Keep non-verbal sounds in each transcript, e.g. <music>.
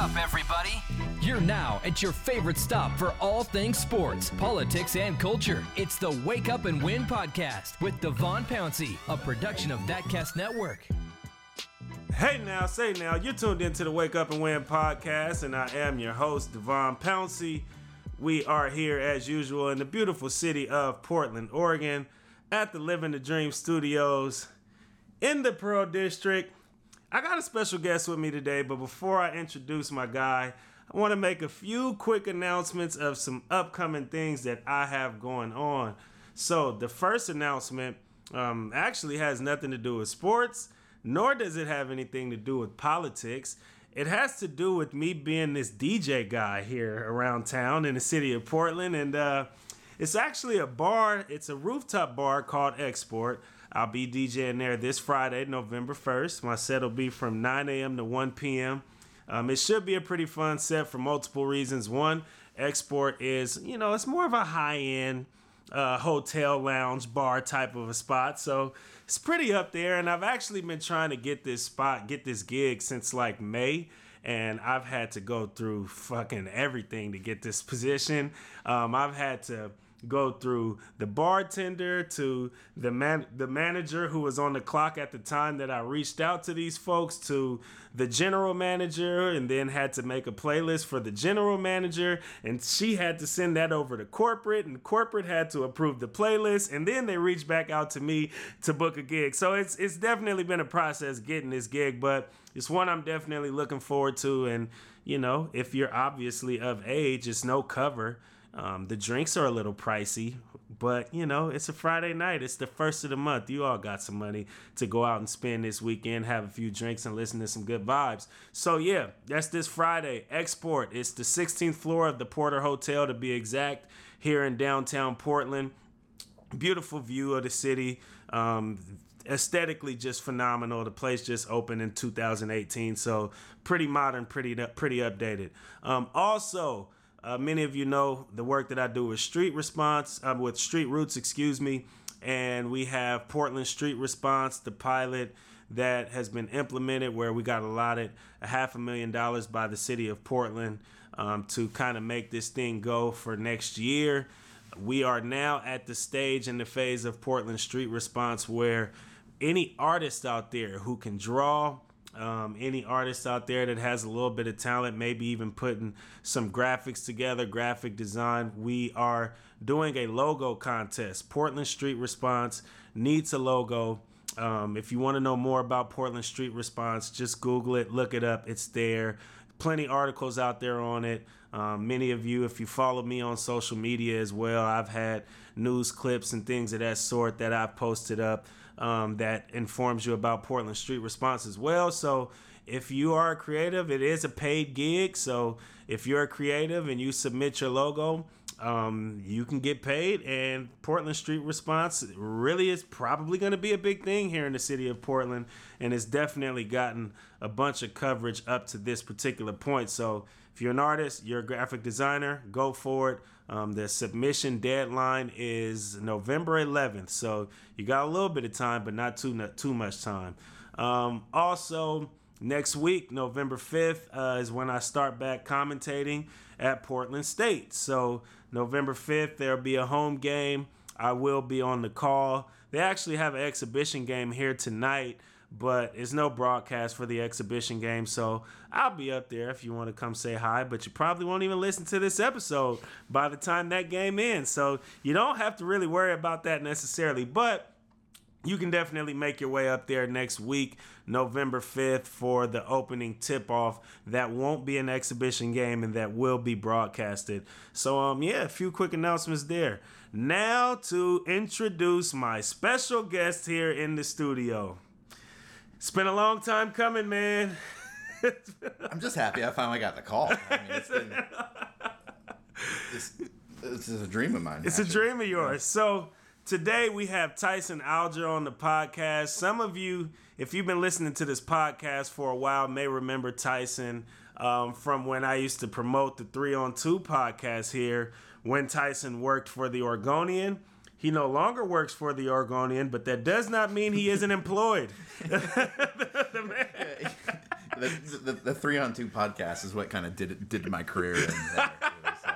up, everybody. You're now at your favorite stop for all things sports, politics, and culture. It's the Wake Up and Win podcast with Devon Pouncey, a production of ThatCast Network. Hey now, say now, you're tuned into the Wake Up and Win podcast, and I am your host, Devon Pouncey. We are here as usual in the beautiful city of Portland, Oregon, at the Living the Dream Studios in the Pearl District. I got a special guest with me today, but before I introduce my guy, I want to make a few quick announcements of some upcoming things that I have going on. So, the first announcement um, actually has nothing to do with sports, nor does it have anything to do with politics. It has to do with me being this DJ guy here around town in the city of Portland. And uh, it's actually a bar, it's a rooftop bar called Export. I'll be DJing there this Friday, November 1st. My set will be from 9 a.m. to 1 p.m. Um, it should be a pretty fun set for multiple reasons. One, Export is, you know, it's more of a high end uh, hotel lounge bar type of a spot. So it's pretty up there. And I've actually been trying to get this spot, get this gig since like May. And I've had to go through fucking everything to get this <laughs> position. Um, I've had to go through the bartender to the man the manager who was on the clock at the time that I reached out to these folks to the general manager and then had to make a playlist for the general manager. And she had to send that over to corporate and corporate had to approve the playlist. And then they reached back out to me to book a gig. So it's it's definitely been a process getting this gig, but it's one I'm definitely looking forward to. And you know, if you're obviously of age, it's no cover um, the drinks are a little pricey, but you know, it's a Friday night. It's the first of the month. You all got some money to go out and spend this weekend, have a few drinks, and listen to some good vibes. So, yeah, that's this Friday. Export. It's the 16th floor of the Porter Hotel, to be exact, here in downtown Portland. Beautiful view of the city. Um, aesthetically just phenomenal. The place just opened in 2018, so pretty modern, pretty pretty updated. Um, also, uh, many of you know the work that I do with Street Response, uh, with Street Roots, excuse me, and we have Portland Street Response, the pilot that has been implemented, where we got allotted a half a million dollars by the city of Portland um, to kind of make this thing go for next year. We are now at the stage in the phase of Portland Street Response where any artist out there who can draw um, any artist out there that has a little bit of talent, maybe even putting some graphics together, graphic design, we are doing a logo contest. Portland Street Response needs a logo. Um, if you want to know more about Portland Street Response, just Google it, look it up. It's there. Plenty articles out there on it. Um, many of you, if you follow me on social media as well, I've had news clips and things of that sort that I've posted up um, that informs you about Portland Street Response as well. So if you are a creative, it is a paid gig. So if you're a creative and you submit your logo, um, you can get paid. And Portland Street Response really is probably going to be a big thing here in the city of Portland, and it's definitely gotten a bunch of coverage up to this particular point. So if you're an artist, you're a graphic designer, go for it. Um, the submission deadline is November 11th, so you got a little bit of time, but not too not too much time. Um, also, next week, November 5th, uh, is when I start back commentating at Portland State. So November 5th, there'll be a home game. I will be on the call. They actually have an exhibition game here tonight but it's no broadcast for the exhibition game. So I'll be up there if you want to come say hi, but you probably won't even listen to this episode by the time that game ends. So you don't have to really worry about that necessarily, but you can definitely make your way up there next week, November 5th, for the opening tip off. That won't be an exhibition game and that will be broadcasted. So, um, yeah, a few quick announcements there. Now to introduce my special guest here in the studio. It's been a long time coming, man. I'm just happy I finally got the call. I mean, it's been, this, this is a dream of mine. It's actually. a dream of yours. So today we have Tyson Alger on the podcast. Some of you, if you've been listening to this podcast for a while, may remember Tyson um, from when I used to promote the Three on Two podcast here when Tyson worked for the Oregonian. He no longer works for the Oregonian, but that does not mean he isn't employed. <laughs> the the, the, the three on two podcast is what kind of did did my career. In there, so.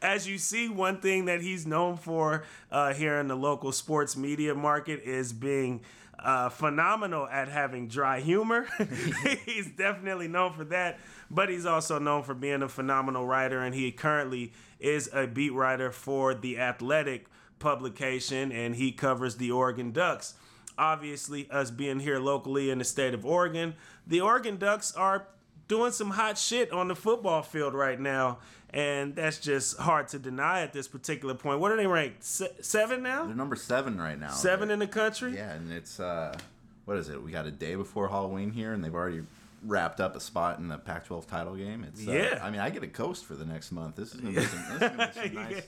As you see, one thing that he's known for uh, here in the local sports media market is being uh, phenomenal at having dry humor. <laughs> he's definitely known for that, but he's also known for being a phenomenal writer, and he currently is a beat writer for the Athletic publication, and he covers the Oregon Ducks. Obviously, us being here locally in the state of Oregon, the Oregon Ducks are doing some hot shit on the football field right now, and that's just hard to deny at this particular point. What are they ranked? Se- seven now? They're number seven right now. Seven in the country? Yeah, and it's uh, what is it? We got a day before Halloween here, and they've already wrapped up a spot in the Pac-12 title game. It's uh, Yeah. I mean, I get a coast for the next month. This is gonna be some, this is gonna be some <laughs> nice.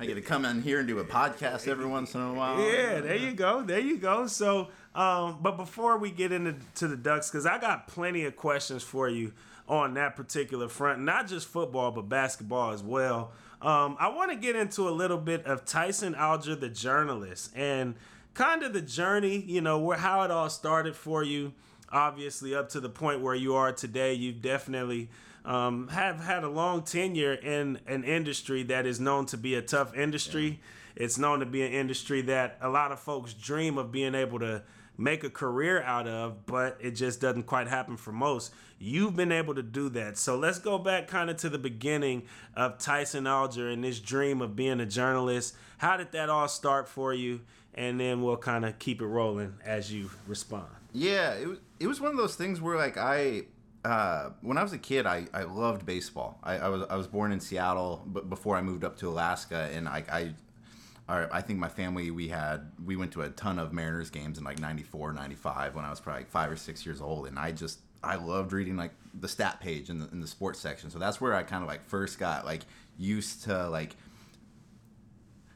I get to come in here and do a podcast every once in a while. Yeah, there you go. There you go. So, um, but before we get into to the Ducks, because I got plenty of questions for you on that particular front, not just football, but basketball as well. Um, I want to get into a little bit of Tyson Alger, the journalist, and kind of the journey, you know, where how it all started for you. Obviously, up to the point where you are today, you've definitely um, have had a long tenure in an industry that is known to be a tough industry. It's known to be an industry that a lot of folks dream of being able to make a career out of, but it just doesn't quite happen for most. You've been able to do that. So let's go back kind of to the beginning of Tyson Alger and this dream of being a journalist. How did that all start for you? And then we'll kind of keep it rolling as you respond. Yeah, it was it was one of those things where like I uh, when I was a kid, I, I loved baseball. I, I was I was born in Seattle, but before I moved up to Alaska, and I, I I think my family we had we went to a ton of Mariners games in like 94, 95 when I was probably like five or six years old, and I just I loved reading like the stat page in the in the sports section. So that's where I kind of like first got like used to like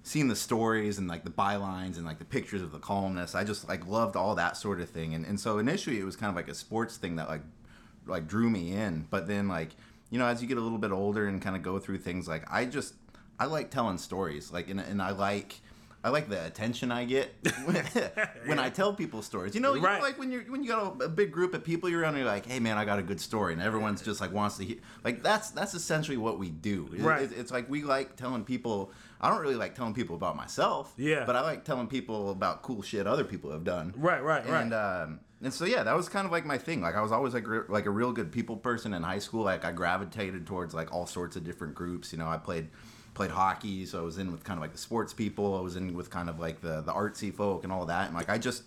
seeing the stories and like the bylines and like the pictures of the columnists. I just like loved all that sort of thing. And and so initially it was kind of like a sports thing that like like drew me in. But then like you know as you get a little bit older and kind of go through things like I just I like telling stories like and, and I like. I like the attention I get <laughs> when I tell people stories. You know, you know, like when you're when you got a, a big group of people you're around, you're like, "Hey, man, I got a good story," and everyone's just like wants to hear. Like that's that's essentially what we do. It- Right. it- it's like we like telling people. I don't really like telling people about myself. Yeah. But I like telling people about cool shit other people have done. Right, right, right. And um, and so yeah, that was kind of like my thing. Like I was always like re- like a real good people person in high school. Like I gravitated towards like all sorts of different groups. You know, I played played hockey, so I was in with kind of like the sports people. I was in with kind of like the the artsy folk and all that. And like I just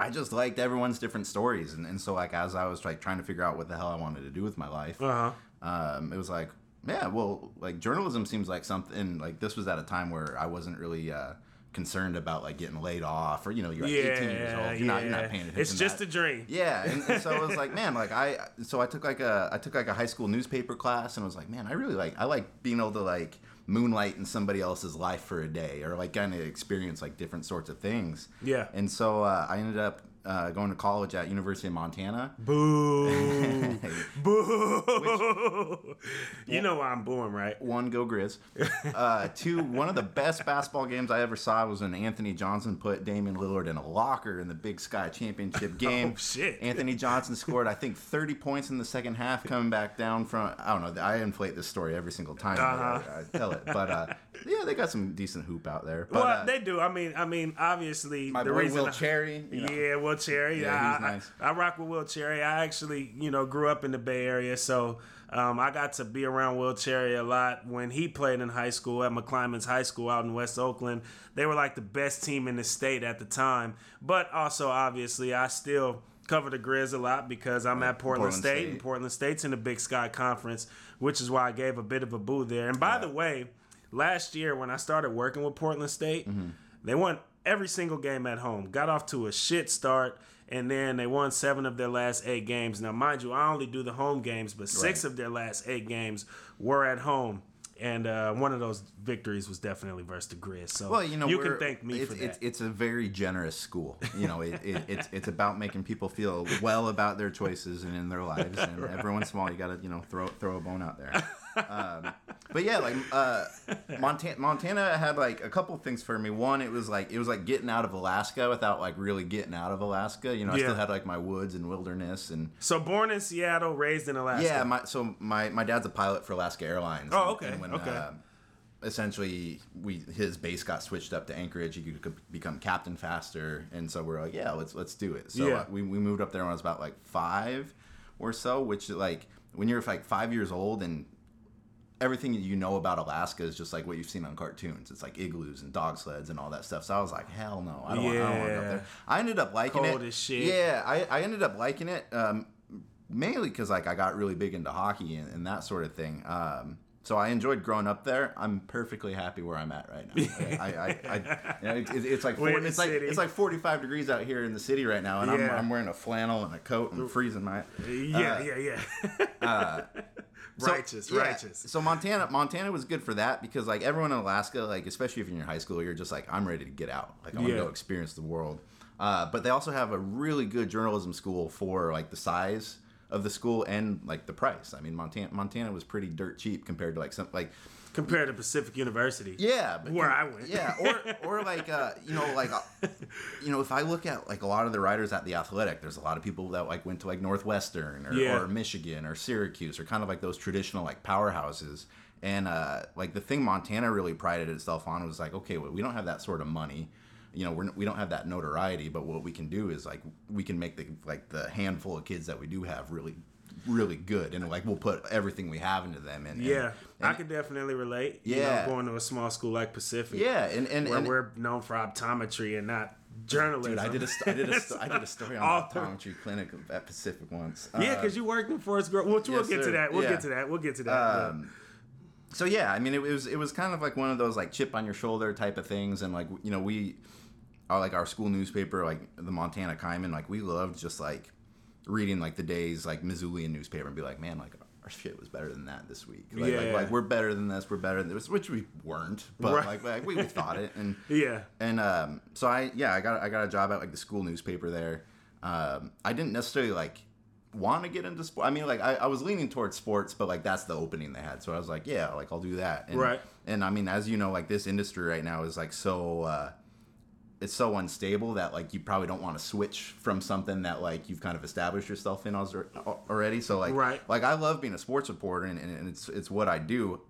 I just liked everyone's different stories. And, and so like as I was like trying to figure out what the hell I wanted to do with my life, Uh huh. um, it was like, yeah, well, like journalism seems like something like this was at a time where I wasn't really uh, concerned about like getting laid off or you know you're like 18 years old, you're not you're yeah. not paying attention. It's just that. a dream. Yeah, and, and so it was like, <laughs> man, like I, so I took like a, I took like a high school newspaper class, and I was like, man, I really like, I like being able to like moonlight in somebody else's life for a day, or like kind of experience like different sorts of things. Yeah. And so uh, I ended up uh, going to college at University of Montana. <laughs> Boo. Boo. you know why I'm booing, right? One, go Grizz. Uh, two, one of the best basketball games I ever saw was when Anthony Johnson put Damian Lillard in a locker in the Big Sky Championship <laughs> game. Oh, shit. Anthony Johnson scored, I think, 30 points in the second half, coming back down from. I don't know. I inflate this story every single time Uh-huh. I, I tell it, but uh, yeah, they got some decent hoop out there. But, well, uh, they do. I mean, I mean, obviously, my the boy reason Will I- Cherry. you know. Yeah, Will Cherry. Yeah, I, he's nice. I, I rock with Will Cherry. I actually, you know, grew up in the Bay Area, so um, I got to be around Will Cherry a lot when he played in high school at McClymonds High School out in West Oakland. They were like the best team in the state at the time. But also, obviously, I still cover the Grizz a lot because I'm at Portland, Portland State, State. and Portland State's in the Big Sky Conference, which is why I gave a bit of a boo there. And by Yeah. the way, last year when I started working with Portland State, they won every single game at home. Got off to a shit start, and then they won seven of their last eight games. Now, mind you, I only do the home games, but six Right. of their last eight games were at home. And uh, one of those victories was definitely versus the Grizz. So Well, you know, you can thank me it's, for that. It's, it's a very generous school. You know, it, it, it's it's about making people feel well about their choices and in their lives. <laughs> And every once in a while, you got to you know throw throw a bone out there. Um, but yeah, like uh, Montana, Montana had like a couple things for me. One, it was like it was like getting out of Alaska without like really getting out of Alaska. You know, I Yeah. still had like my woods and wilderness and So born in Seattle, raised in Alaska. yeah. My so my my dad's a pilot for Alaska Airlines. Oh, okay, and when, okay. uh, essentially, we his base got switched up to Anchorage. He could become captain faster, and so we're like, yeah, let's let's do it. So Yeah. uh, we we moved up there when I was about like five or so, which like when you're like five years old and everything you know about Alaska is just like what you've seen on cartoons. It's like igloos and dog sleds and all that stuff. So I was like, hell no, I don't, want, I don't want to go up there. I ended up liking Cold it. as shit. Yeah, I, I ended up liking it um, mainly because like I got really big into hockey and, and that sort of thing. Um, so I enjoyed growing up there. I'm perfectly happy where I'm at right now. I, I, I, you know, it, it's like <laughs> four, it's like city. it's like 45 degrees out here in the city right now, and Yeah. I'm, I'm wearing a flannel and a coat and freezing my. yeah, uh, yeah, yeah. <laughs> So, righteous, yeah, righteous. So Montana, Montana was good for that because like everyone in Alaska, like especially if you're in high school, you're just like I'm ready to get out. Like I want to Yeah. go experience the world. Uh, but they also have a really good journalism school for like the size of the school and like the price. I mean, Montana Montana was pretty dirt cheap compared to like some like Compared to Pacific University. yeah, but Where I went. Yeah, or or like uh, you know like uh, you know if I look at like a lot of the writers at the Athletic, there's a lot of people that like went to like Northwestern or, Yeah. or Michigan or Syracuse or kind of like those traditional like powerhouses. And uh, like the thing Montana really prided itself on was like, okay, well, we don't have that sort of money. You know, we're, we don't have that notoriety, but what we can do is like we can make the like the handful of kids that we do have really, really good, and like we'll put everything we have into them. And and- Yeah, I and- can definitely relate. You Yeah. know, going to a small school like Pacific. yeah, and and, where and we're known for optometry and not journalism. Dude, I did a I did a did a story <laughs> on optometry clinic at Pacific once. yeah, Uh, because you worked in Forest Grove. Which we'll yes, get to that. We'll Yeah. get to that. We'll get to that. Um, so yeah, I mean, it was it was kind of like one of those like chip on your shoulder type of things, and like you know we, our like our school newspaper, like the Montana Kaimin, like we loved just like reading like the day's like Missoulian newspaper and be like, man, like our shit was better than that this week. Like, Yeah. like, like we're better than this, we're better than this, which we weren't, but Right. like, like we, we thought it, and <laughs> yeah. and um, so I yeah I got I got a job at like the school newspaper there. Um, I didn't necessarily like want to get into sport. I mean like I, I was leaning towards sports, but like that's the opening they had. So I was like yeah like I'll do that. And, Right. And I mean as you know like this industry right now is like so. Uh, it's so unstable that like you probably don't want to switch from something that like you've kind of established yourself in already. So like Right. like I love being a sports reporter and, and it's it's what I do.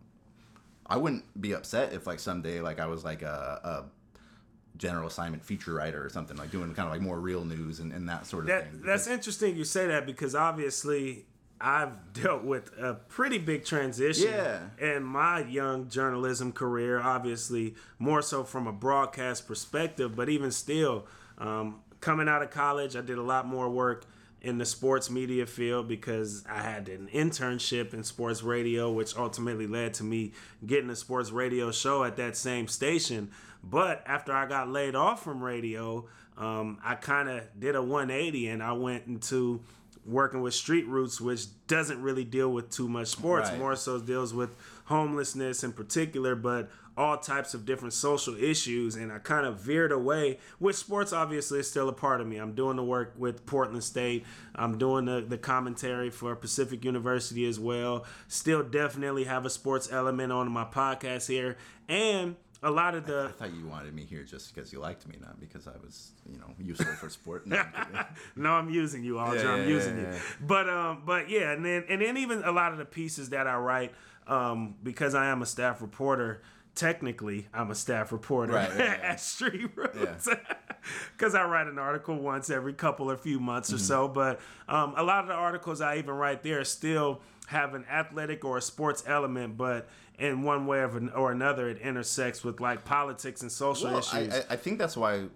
I wouldn't be upset if like someday like I was like a, a general assignment feature writer or something like doing kind of like more real news and, and that sort of That thing. that's interesting you say that because obviously I've <laughs> dealt with a pretty big transition Yeah. in my young journalism career. Obviously, more so from a broadcast perspective, but even still, um, coming out of college, I did a lot more work in the sports media field because I had an internship in sports radio, which ultimately led to me getting a sports radio show at that same station. But after I got laid off from radio, um, I kind of did a 180 and I went into working with Street Roots, which doesn't really deal with too much sports, Right. more so deals with homelessness in particular, but all types of different social issues. And I kind of veered away, which sports obviously is still a part of me. I'm doing the work with Portland State, I'm doing the, the commentary for Pacific University as well. Still definitely have a sports element on my podcast here. And a lot of the I thought you wanted me here just because you liked me, not because I was, you know, useful for sport. No, I'm <laughs> no, I'm using you, Aldrin. Yeah, I'm yeah, using yeah, you. But um, but yeah, and then and then even a lot of the pieces that I write, um, because I am a staff reporter. Technically, I'm a staff reporter Right, <laughs> at Street Roots <laughs> because I write an article once every couple or few months or Mm-hmm. so. But um, a lot of the articles I even write there still have an athletic or a sports element, but in one way or an- or another, it intersects with like politics and social Well, issues. I, I, think that's why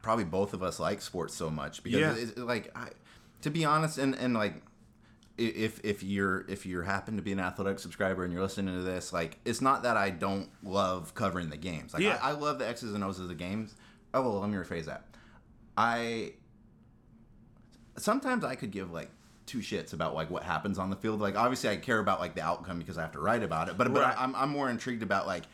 probably both of us like sports so much because Yeah. like I, to be honest and and like if if you're if you happen to be an athletic subscriber and you're listening to this like it's not that I don't love covering the games like Yeah. I, I love the X's and O's of the games oh well let me rephrase that I sometimes I could give like two shits about like what happens on the field like obviously I care about like the outcome because I have to write about it but but Right. I, I'm I'm more intrigued about like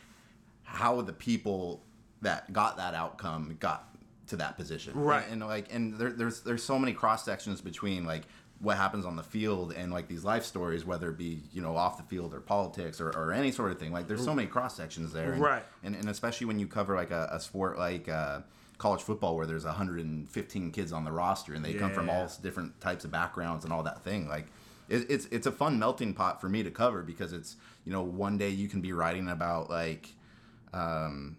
how the people that got that outcome got to that position Right. and, and, like and there, there's there's so many cross sections between like what happens on the field and like these life stories, whether it be you know off the field or politics or, or any sort of thing. Like there's so many cross sections there, and, Right. And, and especially when you cover like a, a sport like uh, college football, where there's 115 kids on the roster and they come from all different types of backgrounds and all that thing. Like it, it's it's a fun melting pot for me to cover because it's you know one day you can be writing about like. Um,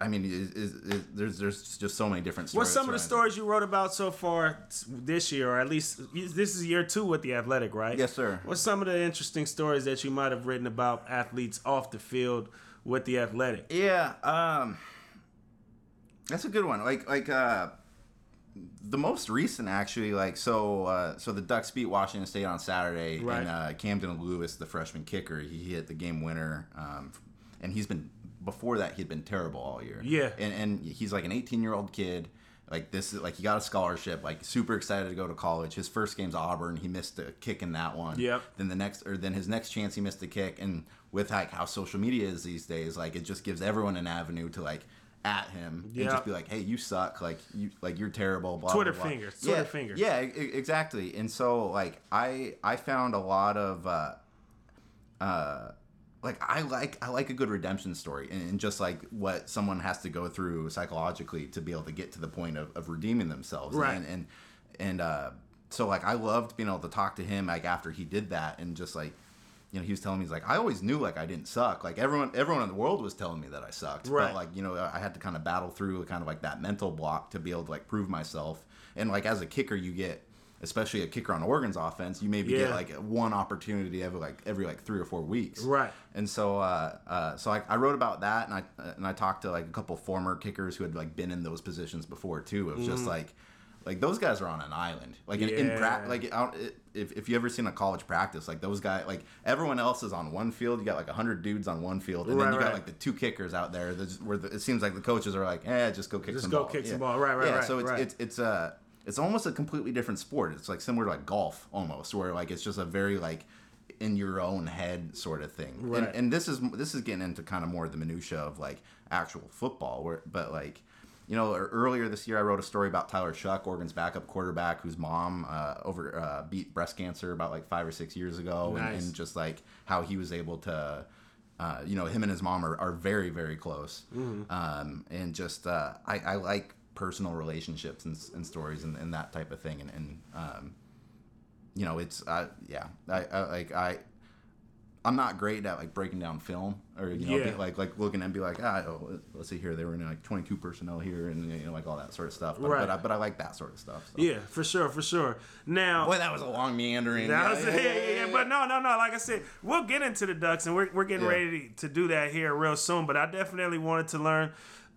I mean, is, is, is, there's there's just so many different stories. What's some of the stories you wrote about so far this year, or at least this is year two with the Athletic, right? Yes, sir. What's some of the interesting stories that you might have written about athletes off the field with the Athletic? Yeah, um, that's a good one. Like like uh, the most recent actually. Like so uh, so the Ducks beat Washington State on Saturday, Right. and uh, Camden Lewis, the freshman kicker, he hit the game winner, um, and he's been before that he'd been terrible all year. Yeah. and and he's like an 18 year old kid. Like this is like he got a scholarship, like super excited to go to college. His first game's Auburn. He missed a kick in that one. Yeah. Then the next or then his next chance he missed a kick and with like how social media is these days, like it just gives everyone an avenue to like at him and just be like, "Hey, you suck. Like you like you're terrible." Blah, Twitter blah, blah. fingers, Twitter yeah, fingers. Yeah, exactly. And so like I I found a lot of uh uh like I like I like a good redemption story and, and just like what someone has to go through psychologically to be able to get to the point of, of redeeming themselves Right. and and and uh so like I loved being able to talk to him like after he did that and just like you know he was telling me he's like I always knew like I didn't suck like everyone everyone in the world was telling me that I sucked Right. but like you know I had to kind of battle through kind of like that mental block to be able to like prove myself and like as a kicker you get especially a kicker on Oregon's offense you maybe get like one opportunity every like every like three or four weeks Right. and so, uh, uh, so I, I wrote about that, and I and I talked to like a couple former kickers who had like been in those positions before too. It was just like, like those guys are on an island. Like in, in pra-. Like out, if if you ever seen a college practice, like those guys, like everyone else is on one field. You got like hundred dudes on one field, and Right, then you right. got like the two kickers out there. That's where the, it seems like the coaches are like, eh, just go kick Just some go ball. kick yeah. some ball. Right, right, yeah, right, So it's right. it's it's uh it's almost a completely different sport. It's like similar to like golf almost, where like it's just a very like in your own head sort of thing. Right. And, and this is this is getting into kind of more the minutia of like actual football, where but like. You know, earlier this year, I wrote a story about Tyler Shough, Oregon's backup quarterback, whose mom uh, over uh, beat breast cancer about like five or six years ago, and, Nice. and just like how he was able to, uh, you know, him and his mom are, are very very close, um, and just uh, I, I like personal relationships and, and stories and, and that type of thing, and, and um, you know, it's uh, yeah, I, I like I. I'm not great at like breaking down film or you know Yeah. be, like like looking and be like ah oh, let's see here they were in like 22 personnel here and you know like all that sort of stuff but Right. but, I, but I like that sort of stuff so. Yeah, for sure, for sure. Now, boy that was a long meandering That yeah, was- yeah, yeah, yeah, yeah. But no, no, no. Like I said, we'll get into the Ducks, and we're, we're getting ready to do that here real soon. But I definitely wanted to learn.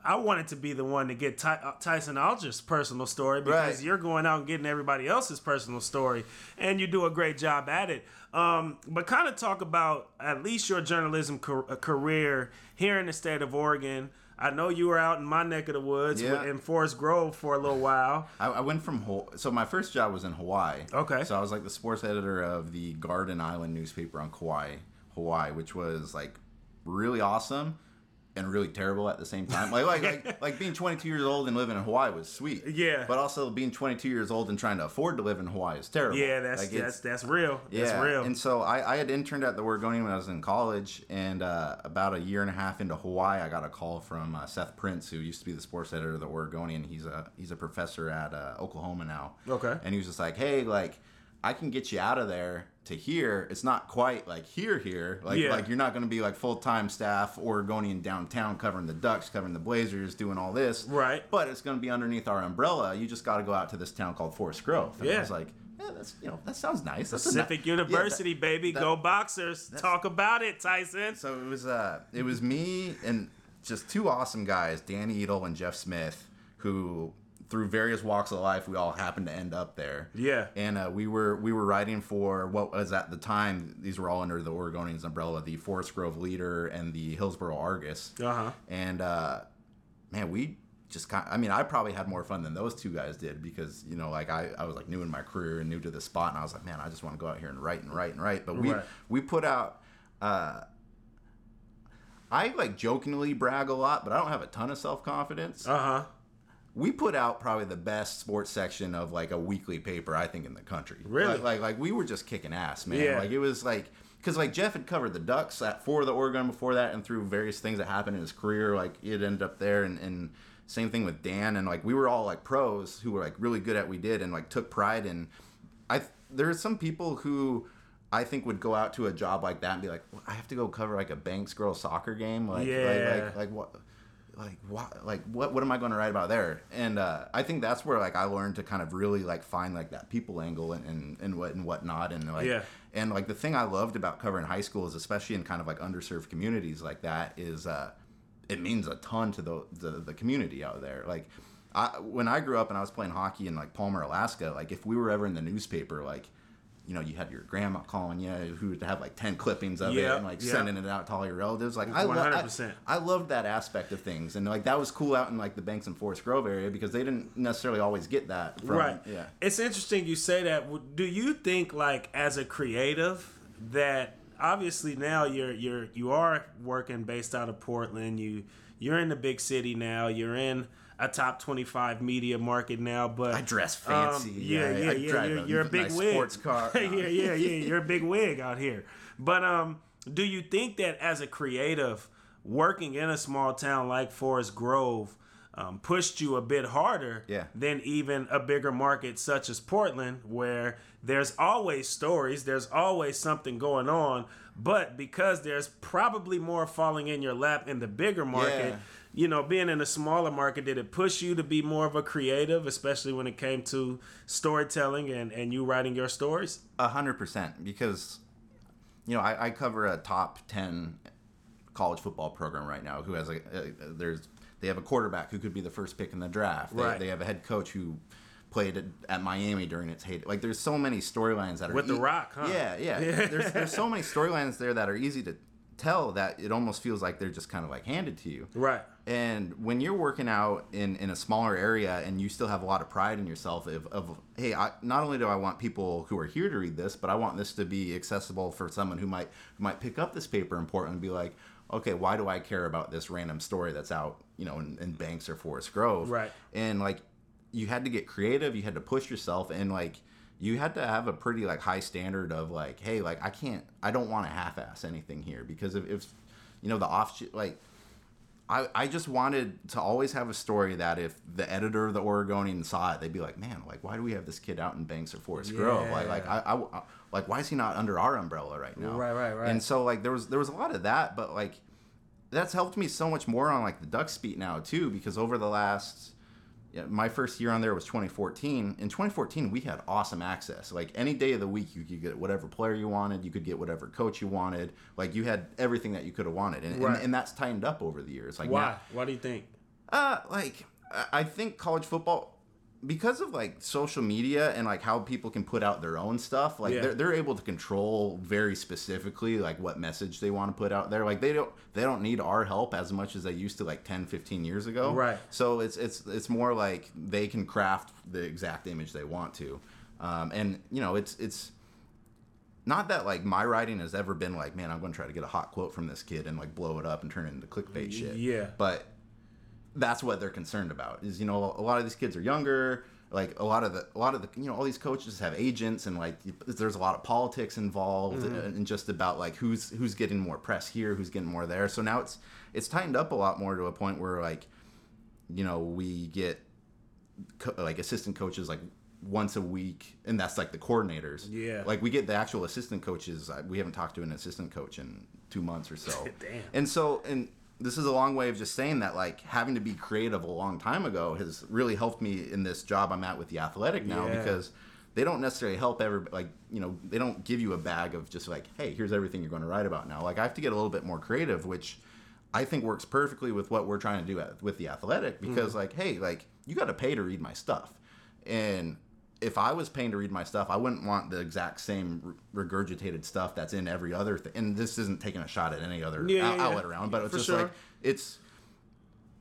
I wanted to be the one to get Ty, uh, Tyson Alger's personal story because Right. you're going out and getting everybody else's personal story, and you do a great job at it. Um, but kind of talk about at least your journalism car- uh, career here in the state of Oregon. I know you were out in my neck of the woods Yeah. in Forest Grove for a little while. I, I went from so my first job was in Hawaii. Okay. So I was like the sports editor of the Garden Island newspaper on Kauai, Hawaii, which was like really awesome and really terrible at the same time. Like like like, like being 22 years old and living in Hawaii was sweet. Yeah. But also being 22 years old and trying to afford to live in Hawaii is terrible. Yeah, that's Like, that's that's real. That's real. and so I, I had interned at the Oregonian when I was in college, and uh, about a year and a half into Hawaii, I got a call from uh, Seth Prince, who used to be the sports editor of the Oregonian. He's a he's a professor at uh, Oklahoma now. Okay. and he was just like, hey, like I can get you out of there to here. It's not quite like here here. Like Yeah. like you're not going to be like full time staff Oregonian downtown covering the Ducks, covering the Blazers, doing all this. Right. But it's going to be underneath our umbrella. You just got to go out to this town called Forest Grove. And Yeah. I was like. Yeah, that's you know that sounds nice. That's a ni- Pacific Yeah, that- University, baby. that- Go Boxers. Talk about it, Tyson. so it was uh it was me and just two awesome guys, Danny Edel and Jeff Smith, who through various walks of life we all happened to end up there. Yeah. And uh, we were we were writing for what was at the time these were all under the Oregonians umbrella, the Forest Grove Leader and the Hillsboro Argus. Uh-huh. And uh man, we just kind I mean, I probably had more fun than those two guys did because, you know, like I, I was like new in my career and new to the spot and I was like, man, I just want to go out here and write and write and write. But we Right. we put out uh I like jokingly brag a lot, but I don't have a ton of self confidence. Uh huh. We put out probably the best sports section of like a weekly paper I think in the country. Really? Like like, like we were just kicking ass, man. Yeah. Like it was like because like Jeff had covered the Ducks at for the Oregon before that, and through various things that happened in his career, like it ended up there, and, and same thing with Dan, and like we were all like pros who were like really good at what we did, and like took pride in. I there are some people who. I think would go out to a job like that and be like, well, I have to go cover like a Banks girls soccer game, like, Yeah. like, like, like what, like what, like what, what am I going to write about there? And uh, I think that's where like I learned to kind of really like find like that people angle and and, and what and whatnot, and like Yeah. and like the thing I loved about covering high school is especially in kind of like underserved communities like that is uh, it means a ton to the, the the community out there. Like I, when I grew up and I was playing hockey in like Palmer, Alaska, like if we were ever in the newspaper, like you know, you had your grandma calling you who would have like ten clippings of Yeah, it and like yeah. sending it out to all your relatives. Like I, lo- 100%. I, I loved that aspect of things, and like that was cool out in like the Banks and Forest Grove area because they didn't necessarily always get that. From, right. Yeah. It's interesting you say that. Do you think like as a creative that obviously now you're you're you are working based out of Portland. You you're in the big city now. You're in a top 25 media market now, but I dress um, fancy. yeah, I- yeah, I yeah. drive You're, a you're a big nice wig. sports car. <laughs> yeah, yeah, yeah. You're a big wig out here. But um, do you think that as a creative, working in a small town like Forest Grove, um, pushed you a bit harder Yeah. than even a bigger market such as Portland, where there's always stories, there's always something going on, but because there's probably more falling in your lap in the bigger market, Yeah. You know, being in a smaller market, did it push you to be more of a creative, especially when it came to storytelling and, and you writing your stories? A hundred percent, because you know I, I cover a top ten college football program right now who has a, a there's they have a quarterback who could be the first pick in the draft. They, Right. they have a head coach who played at, at Miami during its heyday. Like there's so many storylines that are With The Rock, huh? Yeah, yeah. <laughs> there's there's so many storylines there that are easy to tell that it almost feels like they're just kind of like handed to you. Right. And when you're working out in, in a smaller area and you still have a lot of pride in yourself of, of hey, I, not only do I want people who are here to read this, but I want this to be accessible for someone who might who might pick up this paper in Portland and be like, okay, why do I care about this random story that's out, you know, in, in Banks or Forest Grove? Right. And like, you had to get creative, you had to push yourself, and like, you had to have a pretty like high standard of like, hey, like I can't, I don't want to half-ass anything here because if, if you know the off like I, I just wanted to always have a story that if the editor of the Oregonian saw it, they'd be like, "Man, like why do we have this kid out in Banks or Forest Grove? Like, like I, I, like why is he not under our umbrella right now? Right, right, right. And so like there was there was a lot of that, but like that's helped me so much more on like the Ducks beat now too because over the last yeah, my first year on there was 2014. In 2014, we had awesome access. Like any day of the week, you could get whatever player you wanted. You could get whatever coach you wanted. Like you had everything that you could have wanted, and, Right. and, and that's tightened up over the years. Like Why? now- Why do you think? uh, like I- I think college football because of like social media and like how people can put out their own stuff like Yeah. they're, they're able to control very specifically like what message they want to put out there like they don't they don't need our help as much as they used to like 10 15 years ago Right. so it's it's it's more like they can craft the exact image they want to um, and you know it's it's not that like my writing has ever been like man i'm going to try to get a hot quote from this kid and like blow it up and turn it into clickbait shit Yeah. but that's what they're concerned about is you know a lot of these kids are younger like a lot of the a lot of the you know all these coaches have agents and like there's a lot of politics involved mm-hmm. and just about like who's who's getting more press here who's getting more there. So now it's it's tightened up a lot more to a point where like you know we get co- like assistant coaches like once a week and that's like the coordinators. Yeah. like we get the actual assistant coaches. We haven't talked to an assistant coach in two months or so. <laughs> Damn. and so and this is a long way of just saying that like having to be creative a long time ago has really helped me in this job i'm at with the athletic now Yeah. because they don't necessarily help every like you know they don't give you a bag of just like hey here's everything you're going to write about now. Like i have to get a little bit more creative which i think works perfectly with what we're trying to do at, with the athletic because mm-hmm. like hey like you got to pay to read my stuff. And if I was paying to read my stuff, I wouldn't want the exact same regurgitated stuff that's in every other thing. And this isn't taking a shot at any other Yeah, out- yeah, yeah. outlet around, but it's just sure. like it's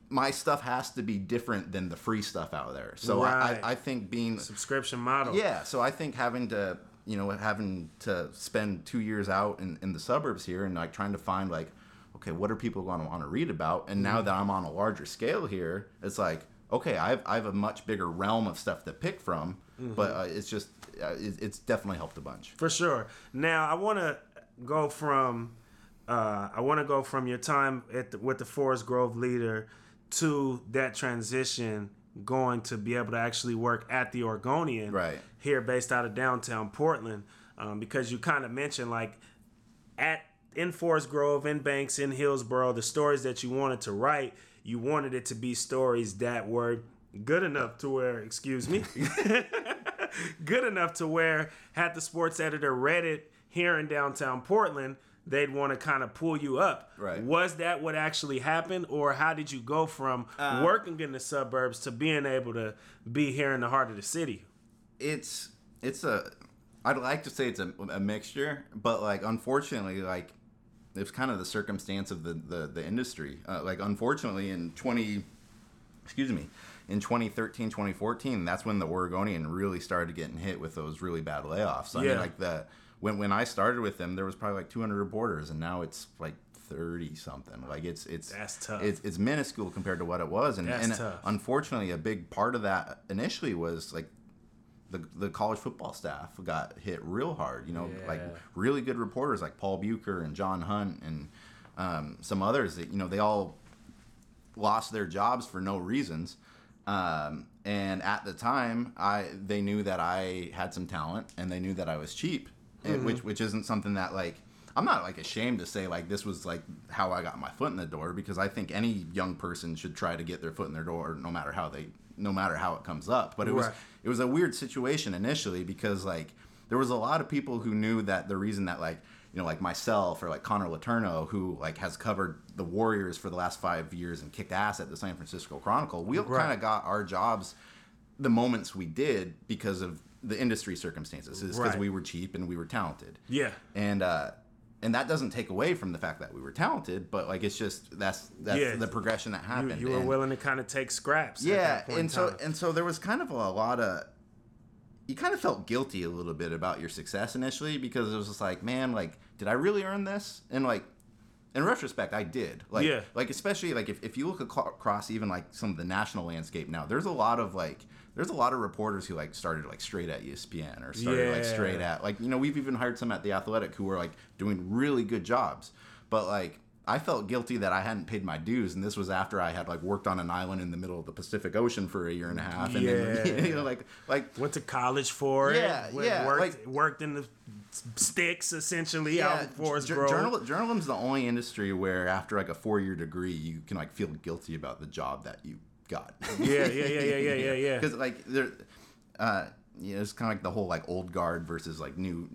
my stuff has to be different than the free stuff out there. So Right. I, I, think being Subscription model. yeah, so I think having to, you know, having to spend two years out in, in the suburbs here and like trying to find like, okay, what are people going to want to read about? And Mm-hmm. now that I'm on a larger scale here, it's like, okay, I have, I have a much bigger realm of stuff to pick from, but uh, it's just uh, it, it's definitely helped a bunch. For sure. Now I want to go from uh, I want to go from your time at the, with the Forest Grove leader to that transition going to be able to actually work at the Oregonian Right. here based out of downtown Portland um, because you kind of mentioned like at in Forest Grove, in Banks, in Hillsboro, the stories that you wanted to write, you wanted it to be stories that were good enough to where, excuse me, <laughs> good enough to where had the sports editor read it here in downtown Portland, they'd want to kind of pull you up. Right. Was that what actually happened, or how did you go from uh, working in the suburbs to being able to be here in the heart of the city? it's it's a I'd like to say it's a, a mixture, but like unfortunately, like it's kind of the circumstance of the the, the industry. Uh, like unfortunately, in twenty, excuse me, in 2013, 2014, that's when the Oregonian really started getting hit with those really bad layoffs. I Yeah. mean, like the when when I started with them, there was probably like 200 reporters, and now it's like 30 something. Like it's it's That's tough. It's, it's minuscule compared to what it was, and, That's and tough. unfortunately, a big part of that initially was like the, the college football staff got hit real hard. You know, like really good reporters like Paul Bucher and John Hunt and um, some others that you know they all lost their jobs for no reasons. Um, and at the time, I they knew that I had some talent and they knew that I was cheap, and which which isn't something that like I'm not like ashamed to say like this was like how I got my foot in the door because I think any young person should try to get their foot in their door no matter how they no matter how it comes up. But it was it was a weird situation initially because like there was a lot of people who knew that the reason that like you know like myself or like Connor Letourneau who like has covered the Warriors for the last five years and kicked ass at the San Francisco Chronicle we Right. kind of got our jobs the moments we did because of the industry circumstances is because Right. we were cheap and we were talented Yeah. and uh and that doesn't take away from the fact that we were talented but like it's just that's that's Yeah. the progression that happened you were And- willing to kind of take scraps. at yeah that point in and so time. and so there was kind of a lot of you kind of felt guilty a little bit about your success initially because it was just like man like did i really earn this and like in retrospect i did. Like Yeah. like especially like if, if you look across even like some of the national landscape now there's a lot of like there's a lot of reporters who like started like straight at espn or started like straight at like you know we've even hired some at the athletic who were like doing really good jobs. But like I felt guilty that I hadn't paid my dues, and this was after I had like worked on an island in the middle of the Pacific Ocean for a year and a half, and then Yeah. <laughs> you know, like like went to college for Yeah, it. went- yeah, Worked, like- worked in the sticks essentially out in Forest jour- journal, journalism's the only industry where after like a four year degree, you can like feel guilty about the job that you got. Yeah, yeah, yeah, yeah, yeah, yeah, <laughs> yeah. Because like there, uh, you know, it's kind of like the whole like old guard versus like new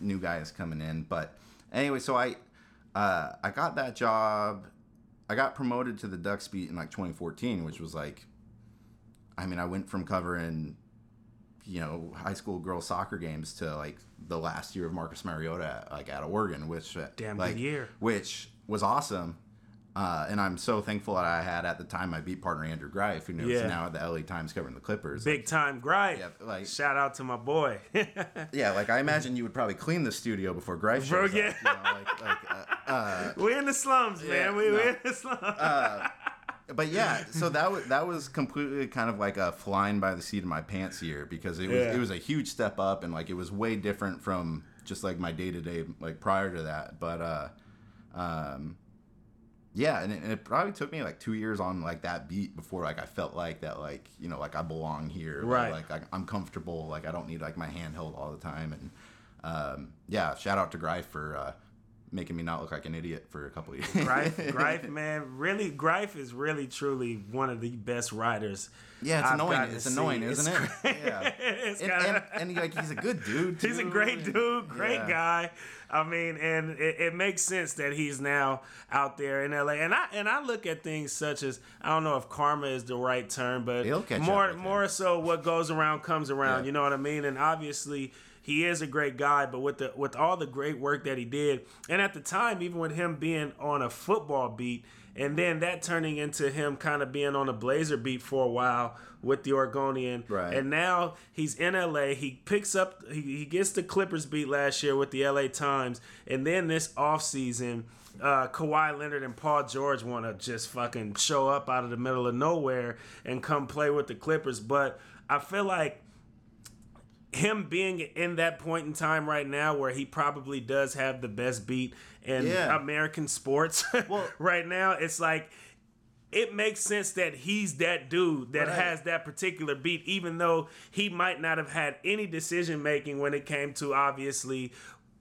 new guys coming in. But anyway, so I uh, I got that job. I got promoted to the Ducks beat in like 2014, which was like, I mean, I went from covering, you know, high school girls soccer games to like the last year of Marcus Mariota, like at Oregon, which Damn good like, year. which was awesome. Uh, and I'm so thankful that I had at the time my beat partner Andrew Greif, who knows Yeah. now at the LA Times covering the Clippers. Big time Greif. Yeah, like- Shout out to my boy. <laughs> yeah, like I imagine you would probably clean the studio before Greif shows Bro, yeah. up. You know, like, like, uh, uh, <laughs> we in the slums, man. Yeah, we, we no. in the slums. but yeah, so that was that was completely kind of like a flying by the seat of my pants here because it was Yeah. it was a huge step up and like it was way different from just like my day to day like prior to that. But uh, um, yeah, and it, and it probably took me like two years on like that beat before like I felt like that like you know like I belong here, Right. Like, like I, I'm comfortable, like I don't need like my hand held all the time, and um, yeah, shout out to Greif for. Uh, Making me not look like an idiot for a couple of years. Greif, <laughs> Greif, man, really, Greif is really, truly one of the best writers. Yeah, it's I've annoying. It's annoying, see. isn't It's it? Yeah. <laughs> It's And, kinda- and, and like he's a good dude. <laughs> He's a great dude, great Yeah. guy. I mean, and it, it makes sense that he's now out there in LA. And I and I look at things such as I don't know if karma is the right term, but He'll catch up more him. more so what goes around comes around. Yeah. You know what I mean? And obviously he is a great guy, but with the with all the great work that he did, and at the time, even with him being on a football beat, and then that turning into him kind of being on a Blazer beat for a while with the Oregonian, Right. and now he's in LA. He picks up, he, he gets the Clippers beat last year with the LA Times, and then this offseason, uh, Kawhi Leonard and Paul George want to just fucking show up out of the middle of nowhere and come play with the Clippers. But I feel like him being in that point in time right now where he probably does have the best beat in Yeah. American sports <laughs> Well- right now, it's like it makes sense that he's that dude that Right. has that particular beat, even though he might not have had any decision making when it came to obviously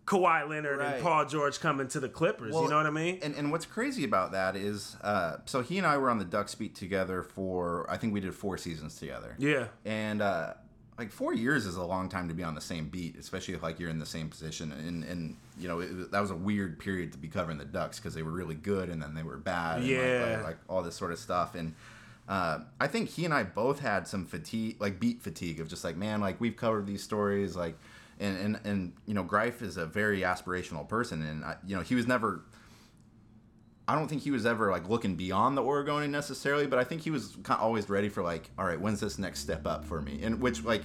Kawhi Leonard and Paul George coming to the Clippers. you know what I mean? And and what's crazy about that is, uh, so he and I were on the Ducks beat together for I think we did four seasons together. yeah. And uh, like four years is a long time to be on the same beat, especially if like you're in the same position. And and you know it, that was a weird period to be covering the Ducks because they were really good and then they were bad. And like- Yeah. like, like all this sort of stuff. And uh, I think he and I both had some fatigue, like beat fatigue of just like man, like we've covered these stories, like. And, and, and you know Greif is a very aspirational person, and I, you know he was never I don't think he was ever like looking beyond the Oregonian necessarily, but I think he was kind of always ready for like, all right, when's this next step up for me? And which like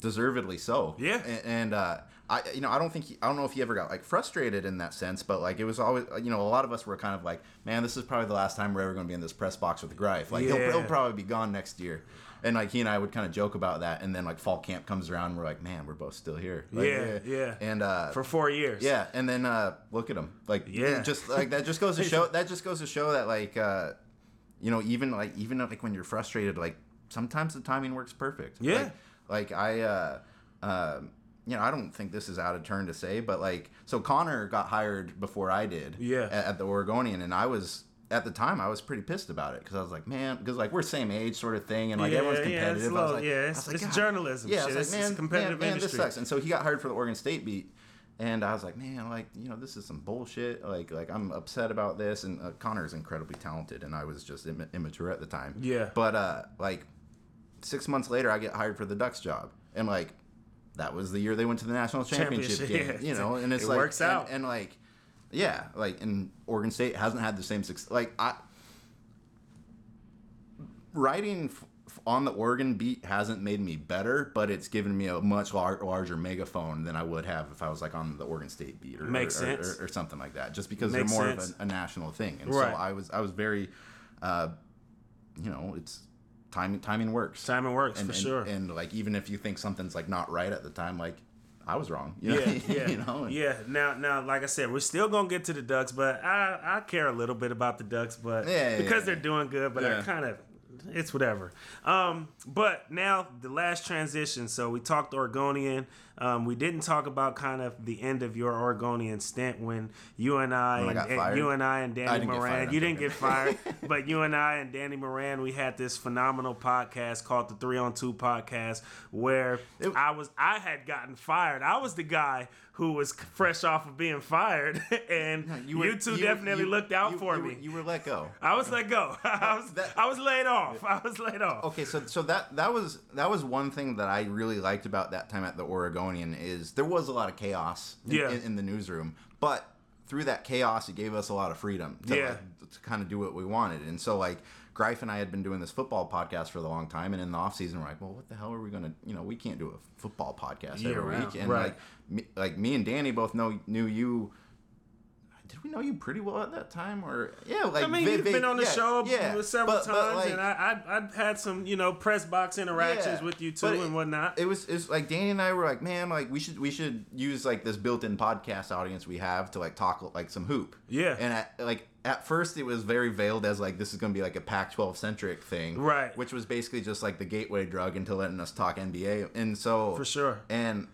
deservedly so. Yeah. And, and uh, I, you know, I don't think he, I don't know if he ever got like frustrated in that sense, but like it was always, you know, a lot of us were kind of like, man, this is probably the last time we're ever going to be in this press box with Greif. Like he'll, he'll probably be gone next year. And like he and I would kind of joke about that, and then like fall camp comes around, we're like, man, we're both still here. Like, Yeah, yeah. And uh, For four years. yeah, and then uh, look at him. Like, Yeah. just like that just goes to <laughs> show. That just goes to show that like, uh, you know, even like even like when you're frustrated, like sometimes the timing works perfect. Yeah. Like, like I, uh, uh, you know, I don't think this is out of turn to say, but like, so Connor got hired before I did. Yeah. At, at the Oregonian, and I was. At the time, I was pretty pissed about it because I was like, "Man," because like we're same age, sort of thing, and like Yeah, everyone's yeah, it's competitive. I was low- like, yeah, it's- like, it's journalism Yeah, shit. like, It's- man, it's competitive man, man, this industry. sucks. And so he got hired for the Oregon State beat, and I was like, man, like you know, this is some bullshit. Like, like I'm upset about this. And uh, Connor is incredibly talented, and I was just Im- immature at the time. Yeah. But uh, like six months later, I get hired for the Ducks job, and like that was the year they went to the national championship, Championship, game. yeah. You know, and <laughs> it's It like works and- out. and like. Yeah, like and Oregon State hasn't had the same success. Like I, writing f- on the Oregon beat hasn't made me better, but it's given me a much lar- larger megaphone than I would have if I was like on the Oregon State beat or, Makes or, or, or something like that. Just because Makes they're more sense. of a, a national thing, and Right. so I was I was very, uh, you know, it's timing timing works. Timing works, and, for and- sure. And like even if you think something's like not right at the time, like I was wrong. <laughs> <laughs> You know? Yeah, yeah, you know. Yeah. Now, now, like I said, we're still gonna get to the Ducks, but I, I care a little bit about the Ducks, but Yeah, yeah, because they're doing good, but I kind of, it's whatever. Um, but now the last transition. So we talked Oregonian. Um, we didn't talk about kind of the end of your Oregonian stint when you and I, When and, you and I and Danny I Moran. fired, you didn't get fired, <laughs> but you and I and Danny Moran, we had this phenomenal podcast called the Three on Two Podcast, where It- I was I had gotten fired. I was the guy who was fresh off of being fired, <laughs> and you, were- two you- definitely you- looked out you- for you me. You were let go. I was let go. <laughs> I was That- I was laid off. I was laid off. Okay, so so that that was that was one thing that I really liked about that time at the Is there was a lot of chaos in, Yeah. in, in the newsroom, but through that chaos, it gave us a lot of freedom to, Yeah. like, to kind of do what we wanted. And so like Greif and I had been doing this football podcast for a long time, and in the off season, we're like, well, what the hell are we gonna? You know, we can't do a football podcast every week, and right. like me, like me and Danny both know knew you. We know you pretty well at that time, or yeah? Like I mean, you've been on the yeah, show yeah, several but- times, but, like, and I, I I've had some you know press box interactions Yeah, with you too but it- and whatnot. It was it was like Danny and I were like, man, like we should we should use like this built-in podcast audience we have to like talk like some hoop. Yeah. And at, like at first it was very veiled as like this is going to be like a Pac-12 centric thing, Right. Which was basically just like the gateway drug into letting us talk NBA. And so For sure. And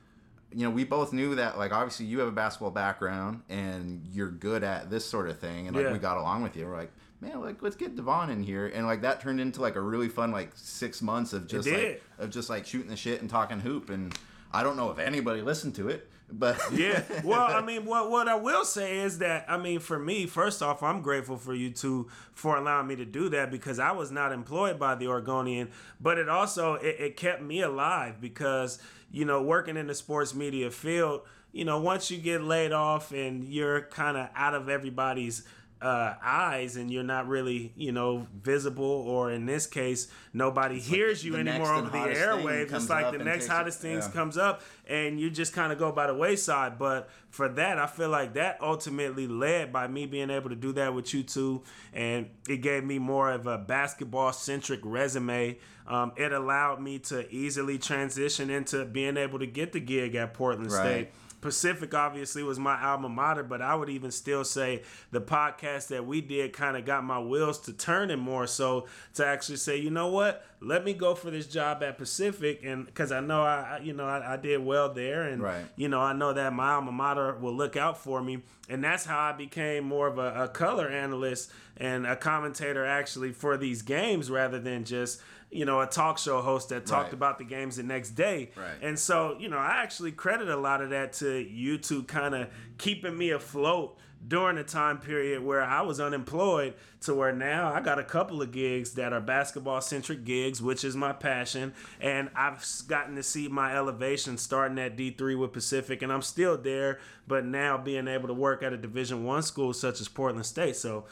you know, we both knew that like obviously you have a basketball background and you're good at this sort of thing, and like Yeah. we got along with you. We're like. Man, like let's get Devon in here, and like that turned into like a really fun like six months of just like of just like shooting the shit and talking hoop. And I don't know if anybody listened to it, but <laughs> yeah. Well, I <laughs> mean, what what I will say is that I mean, for me, first off, I'm grateful for you two for allowing me to do that because I was not employed by the Oregonian, but it also it, it kept me alive because you know, working in the sports media field, you know, once you get laid off and you're kind of out of everybody's uh, eyes and you're not really, you know, visible, or in this case, nobody hears you anymore over the airwaves. It's like the next it- hottest things yeah. comes up, and you just kind of go by the wayside. But for that, I feel like that ultimately led by me being able to do that with you two, and it gave me more of a basketball centric resume. Um, it allowed me to easily transition into being able to get the gig at Portland Right. State. Pacific obviously was my alma mater, but I would even still say the podcast that we did kind of got my wheels to turning more so to actually say, you know what, let me go for this job at Pacific, and because I know I, you know, I, I did well there, and Right. you know, I know that my alma mater will look out for me, and that's how I became more of a, a color analyst and a commentator actually for these games rather than just you know a talk show host that talked Right. about the games the next day. Right. And so, you know, I actually credit a lot of that to YouTube kind of keeping me afloat during a time period where I was unemployed to where now I got a couple of gigs that are basketball centric gigs, which is my passion. And I've gotten to see my elevation starting at D3 with Pacific and I'm still there, but now being able to work at a division one school such as Portland State. So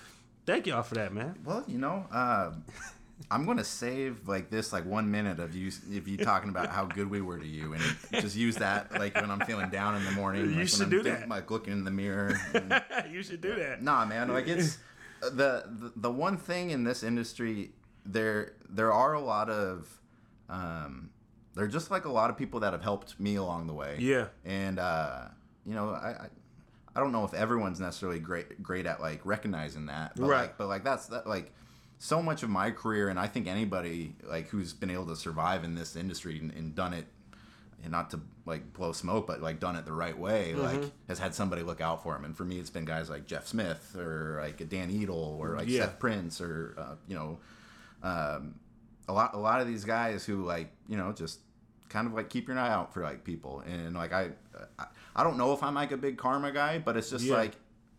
thank y'all for that, man. Well, you know, uh, I'm gonna save like this like one minute of you if you talking about how good we were to you, and just use that like when I'm feeling down in the morning. You like, should do that. Like looking in the mirror. <laughs> and- you should do that. nah, man, like it's the, the the one thing in this industry. There there are a lot of um, there are just like a lot of people that have helped me along the way. Yeah. and uh, you know I. I I don't know if everyone's necessarily great great at like recognizing that, but Right. like, but like that's that like so much of my career, and I think anybody like who's been able to survive in this industry and, and done it, and not to like blow smoke, but like done it the right way, Mm-hmm. like has had somebody look out for him. And for me, it's been guys like Jeff Smith or like Dan Edel or like Yeah. Seth Prince or uh, you know, um, a lot a lot of these guys who like you know just kind of like keep your eye out for like people and like I I, I don't know if I'm like a big karma guy, but it's just Yeah. like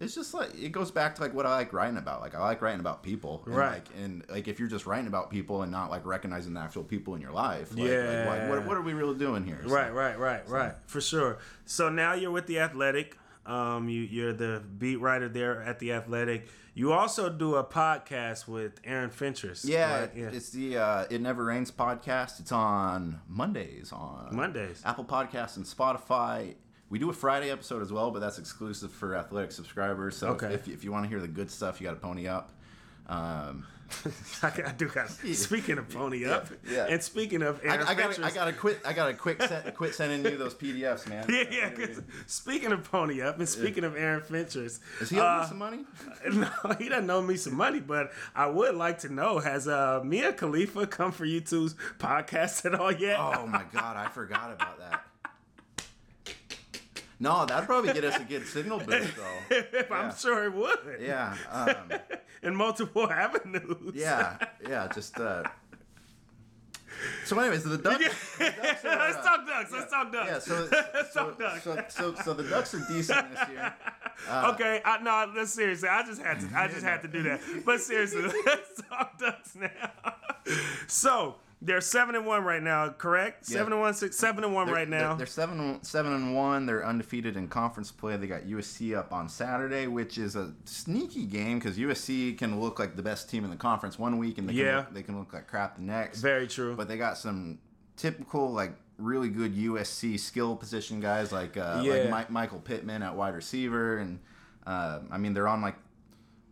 it's just like it goes back to like what I like writing about. Like I like writing about people, and Right. Like, and like if you're just writing about people and not like recognizing the actual people in your life, like, like, Yeah. like, what, what are we really doing here? So- Right, right, right, right. For sure. So now you're with the Athletic. Um, you you're the beat writer there at the Athletic. You also do a podcast with Aaron Fentress. Yeah, right? yeah. it's the uh, It Never Rains podcast. It's on Mondays on Mondays. Apple Podcasts and Spotify. We do a Friday episode as well, but that's exclusive for athletic subscribers. So Okay. if, if you want to hear the good stuff, you got to pony up. Um, <laughs> I, do got. <laughs> Speaking of pony up, yeah. and speaking of I, Aaron I got I got to quit. I got to quit set, quit sending you those PDFs, man. <laughs> yeah, yeah. 'cause Speaking of pony up, and speaking of Aaron Fentress, Is he owing uh, you some money? No, he doesn't owe me some money, but I would like to know: Has uh, Mia Khalifa come for you two's podcast at all yet? Oh my god, I forgot about that. No, that'd probably get us a good signal boost, though. <laughs> I'm yeah. sure it would. Yeah, um, <laughs> In multiple avenues. yeah, yeah. Just uh. So, anyways, the Ducks. the Ducks are, <laughs> Let's uh, talk ducks. Let's talk ducks. Yeah, so Let's so, talk ducks. so so so the Ducks are decent this year. Uh, okay, I, no, let's seriously. I just had to. I just had to do that. But seriously, let's talk ducks now. So they're seven and one right now, correct? Yeah. Seven and one, six, seven and one They're, right now. they're, they're seven seven and one. They're undefeated in conference play. They got USC up on Saturday, which is a sneaky game because USC can look like the best team in the conference one week, and they Yeah. can look, they can look like crap the next. Very true. But they got some typical like really good USC skill position guys like uh, Yeah. like Mi- Michael Pittman at wide receiver, and uh, I mean they're on like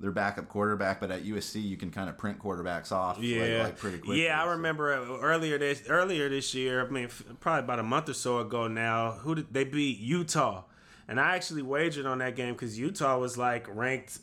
their backup quarterback, but at USC you can kind of print quarterbacks off like, yeah, like pretty quickly. yeah. I so. remember uh, earlier this earlier this year. I mean, f- probably about a month or so ago now. Who did they beat? Utah, and I actually wagered on that game because Utah was like ranked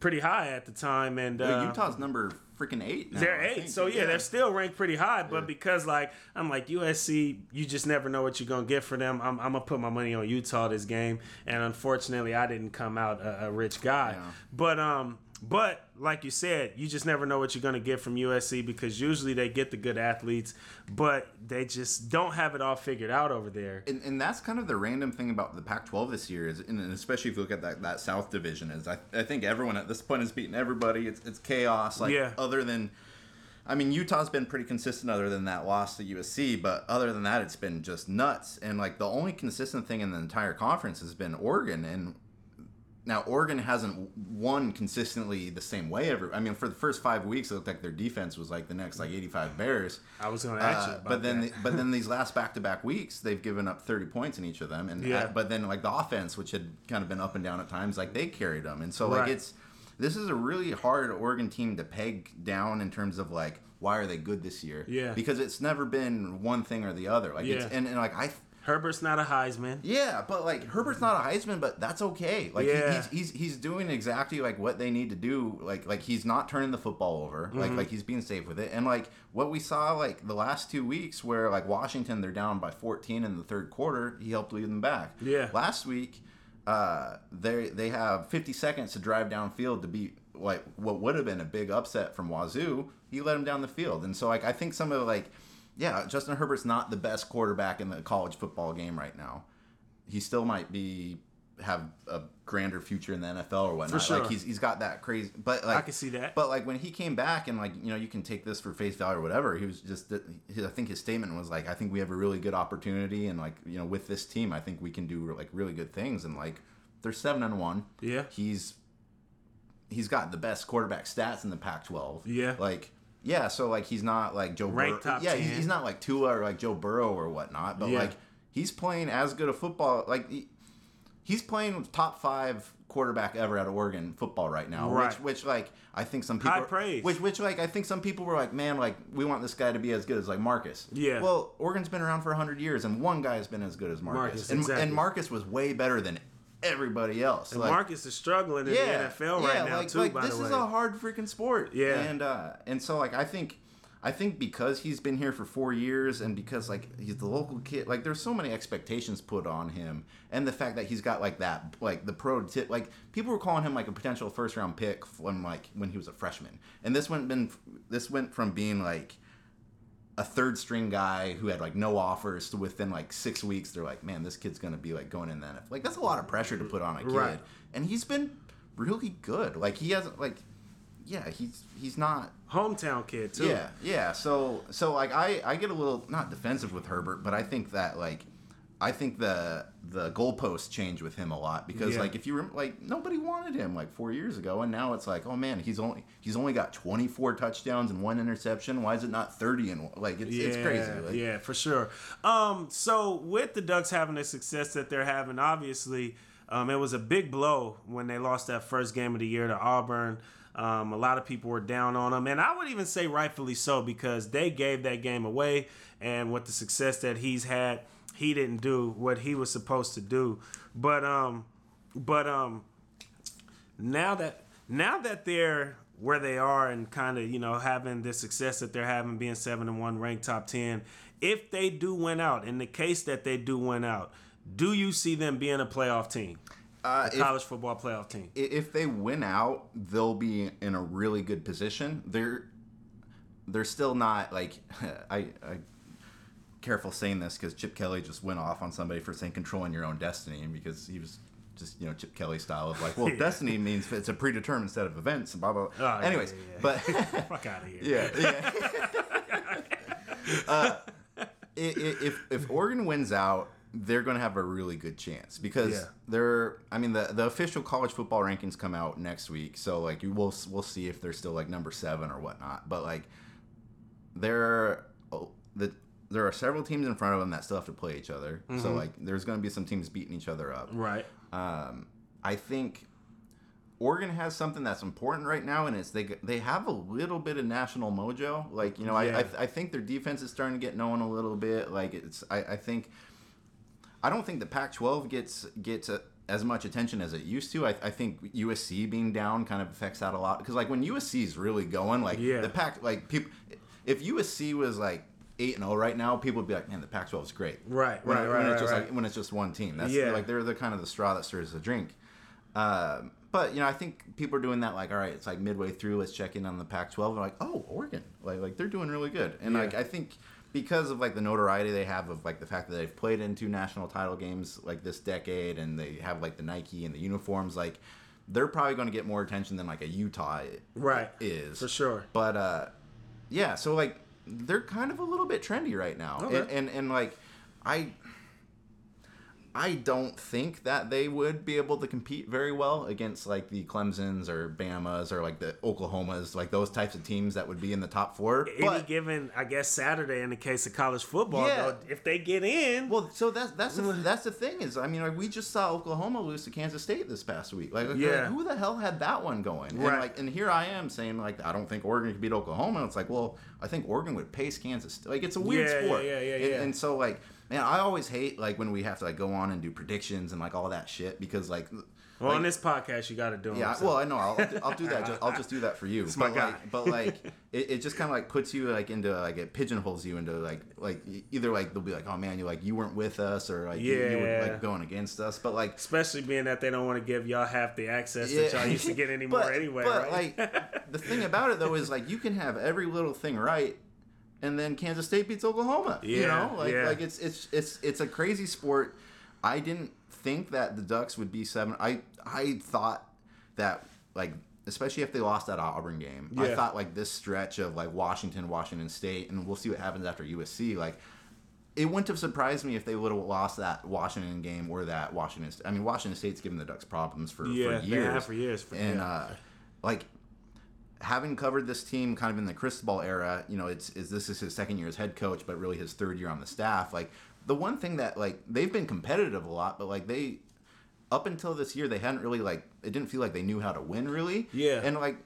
pretty high at the time, and Yeah, uh, Utah's number freaking eight. Now, They're I eight, think. so yeah, they're still ranked pretty high. But because like I'm like USC, you just never know what you're gonna get for them. I'm, I'm gonna put my money on Utah this game, and unfortunately, I didn't come out a, a rich guy. Yeah. But um, but like you said, you just never know what you're gonna get from USC because usually they get the good athletes, but they just don't have it all figured out over there. and, and that's kind of the random thing about the Pac-12 this year is, and especially if you look at that, that South division, is I, I think everyone at this point has beaten everybody. It's, it's chaos. Like Yeah. other than I mean, Utah's been pretty consistent other than that loss to USC, but other than that, it's been just nuts. And like the only consistent thing in the entire conference has been Oregon. And now Oregon hasn't won consistently the same way every. I mean, for the first five weeks, it looked like their defense was like the next like 85 Bears. I was going to ask you Uh, about but then, the- but then these last back-to-back weeks, they've given up 30 points in each of them, and Yeah. uh, but then like the offense, which had kind of been up and down at times, like they carried them, and so like Right. it's this is a really hard Oregon team to peg down in terms of like why are they good this year? Yeah. because it's never been one thing or the other. Like it's Yeah. and, and like I. Herbert's not a Heisman. Yeah, but like Herbert's not a Heisman, but that's okay. Like he- he's, he's he's doing exactly like what they need to do. Like like he's not turning the football over. Mm-hmm. Like like he's being safe with it. And like what we saw like the last two weeks, where like Washington they're down by 14 in the third quarter, he helped lead them back. Yeah. Last week, uh, they they have 50 seconds to drive downfield to beat like what would have been a big upset from Wazoo. He let him down the field, and so like I think some of like. Yeah, Justin Herbert's not the best quarterback in the college football game right now he still might be have a grander future in the NFL or whatnot. For sure. Like he's he's got that crazy, but like I can see that. But like when he came back and like you know you can take this for face value or whatever. He was just I think his statement was like I think we have a really good opportunity and like you know with this team I think we can do like really good things and like they're seven and one. Yeah. he's he's got the best quarterback stats in the Pac-12. Yeah. like. Yeah, so like he's not like Joe Ranked Burrow. yeah, he's, he's not like Tua or like Joe Burrow or whatnot, but Yeah. like he's playing as good a football. Like he, he's playing top five quarterback ever out of Oregon football right now. Right. Which, which like I think some people High praise. Which, which like I think some people were like, man, like we want this guy to be as good as like Marcus. Yeah. Well, Oregon's been around for hundred years, and one guy has been as good as Marcus, Marcus, and, exactly. and Marcus was way better than everybody else. And Like, Marcus is struggling in yeah, the NFL yeah, right now like, too. Like by this the way, is a hard freaking sport. Yeah. and uh, and so like I think. I think because he's been here for four years and because like he's the local kid, like there's so many expectations put on him, and the fact that he's got like that, like the pro tip, like people were calling him like a potential first round pick from like when he was a freshman, and this went been this went from being like a third string guy who had like no offers to within like six weeks they're like, man, this kid's gonna be like going in the NFL. Like that's a lot of pressure to put on a kid, Right. and he's been really good. Like he hasn't like, yeah, he's he's not. hometown kid too. Yeah, yeah. So so like I I get a little not defensive with Herbert, but I think that like. I think the the goalposts change with him a lot because Yeah. like if you rem- like nobody wanted him like four years ago and now it's like oh man he's only he's only got 24 touchdowns and one interception why is it not 30 and like it's, yeah, it's crazy like, yeah, for sure. Um, so with the Ducks having the success that they're having, obviously, um, it was a big blow when they lost that first game of the year to Auburn. Um, a lot of people were down on them, and I would even say rightfully so because they gave that game away. And with the success that he's had, he didn't do what he was supposed to do. But um, but um, now that now that they're where they are and kind of you know having the success that they're having being seven and one ranked top 10 if they do win out in the case that they do win out do you see them being a playoff team? Uh, a if, college football playoff team? If they win out they'll be in a really good position. They're they're still not like <laughs> I, I careful saying this because Chip Kelly just went off on somebody for saying controlling your own destiny and because he was just you know Chip Kelly style of like well <laughs> Yeah. destiny means it's a predetermined set of events and blah blah. blah. Oh, Anyways, yeah, yeah. but <laughs> fuck out of here yeah, yeah. <laughs> uh, if if Oregon wins out, they're going to have a really good chance because they're. I mean, the the official college football rankings come out next week, so like you will we'll see if they're still like number seven or whatnot. But like, there oh, the there are several teams in front of them that still have to play each other. Mm-hmm. So like, there's going to be some teams beating each other up. right Um, I think Oregon has something that's important right now, and it's they they have a little bit of national mojo. Like you know, Yeah. I, I I think their defense is starting to get known a little bit. Like it's I, I think I don't think the Pac-12 gets gets a, as much attention as it used to. I, I think USC being down kind of affects that a lot because like when USC is really going, like Yeah. the Pac like people if USC was like. Eight and zero right now. People would be like, "Man, the Pac-12 is great." Right, when, right, when right, it's right, just right. like when it's just one team. That's Yeah. like they're the kind of the straw that stirs the drink. Um, but you know, I think people are doing that. Like, all right, it's like midway through. Let's check in on the Pac-12. They're like, oh, Oregon, like like they're doing really good. And Yeah. like I think because of like the notoriety they have of like the fact that they've played in two national title games like this decade, and they have like the Nike and the uniforms, like they're probably going to get more attention than like a Utah right is for sure but uh yeah, so like they're kind of a little bit trendy right now, Okay. and, and and like I I don't think that they would be able to compete very well against like the Clemson's or Bama's or like the Oklahomas, like those types of teams that would be in the top four. Any But given, I guess Saturday in the case of college football, Yeah. though, if they get in, well, so that's that's the, <sighs> that's the thing is, I mean, like we just saw Oklahoma lose to Kansas State this past week. Like, Yeah. who the hell had that one going? And Right. like, and here I am saying like I don't think Oregon could beat Oklahoma. It's like, well, I think Oregon would pace Kansas. State. Like, it's a weird Yeah, sport. yeah, yeah, And- yeah. And, so like, man, I always hate like when we have to like go on and do predictions and like all that shit because like. well, like, on this podcast, you got to do them. yeah, so. well, I know. I'll, I'll do- I'll do that. Just, I'll just do that for you. <laughs> my but guy. like, but like, <laughs> it, it just kind of like puts you like into like it pigeonholes you into like like either like they'll be like, oh man, you like you weren't with us or like you, you were like going against us. But like, Especially being that they don't want to give y'all half the access that y'all used to get anymore <laughs> but, anyway, But right? like, the thing about it though is like you can have every little thing right. And then Kansas State beats Oklahoma. you know, like yeah. like it's it's it's it's a crazy sport. I didn't think that the Ducks would be seven. I I thought that like especially if they lost that Auburn game. I thought like this stretch of like Washington, Washington State, and we'll see what happens after USC. Like it wouldn't have surprised me if they would have lost that Washington game or that Washington. State. I mean, Washington State's given the Ducks problems for, Yeah, for years. have for years, for- and yeah. uh, like having covered this team kind of in the Cristobal era, you know, it's is this is his second year as head coach, but really his third year on the staff. Like the one thing that like they've been competitive a lot, but like they up until this year they hadn't really like it didn't feel like they knew how to win really. Yeah. And like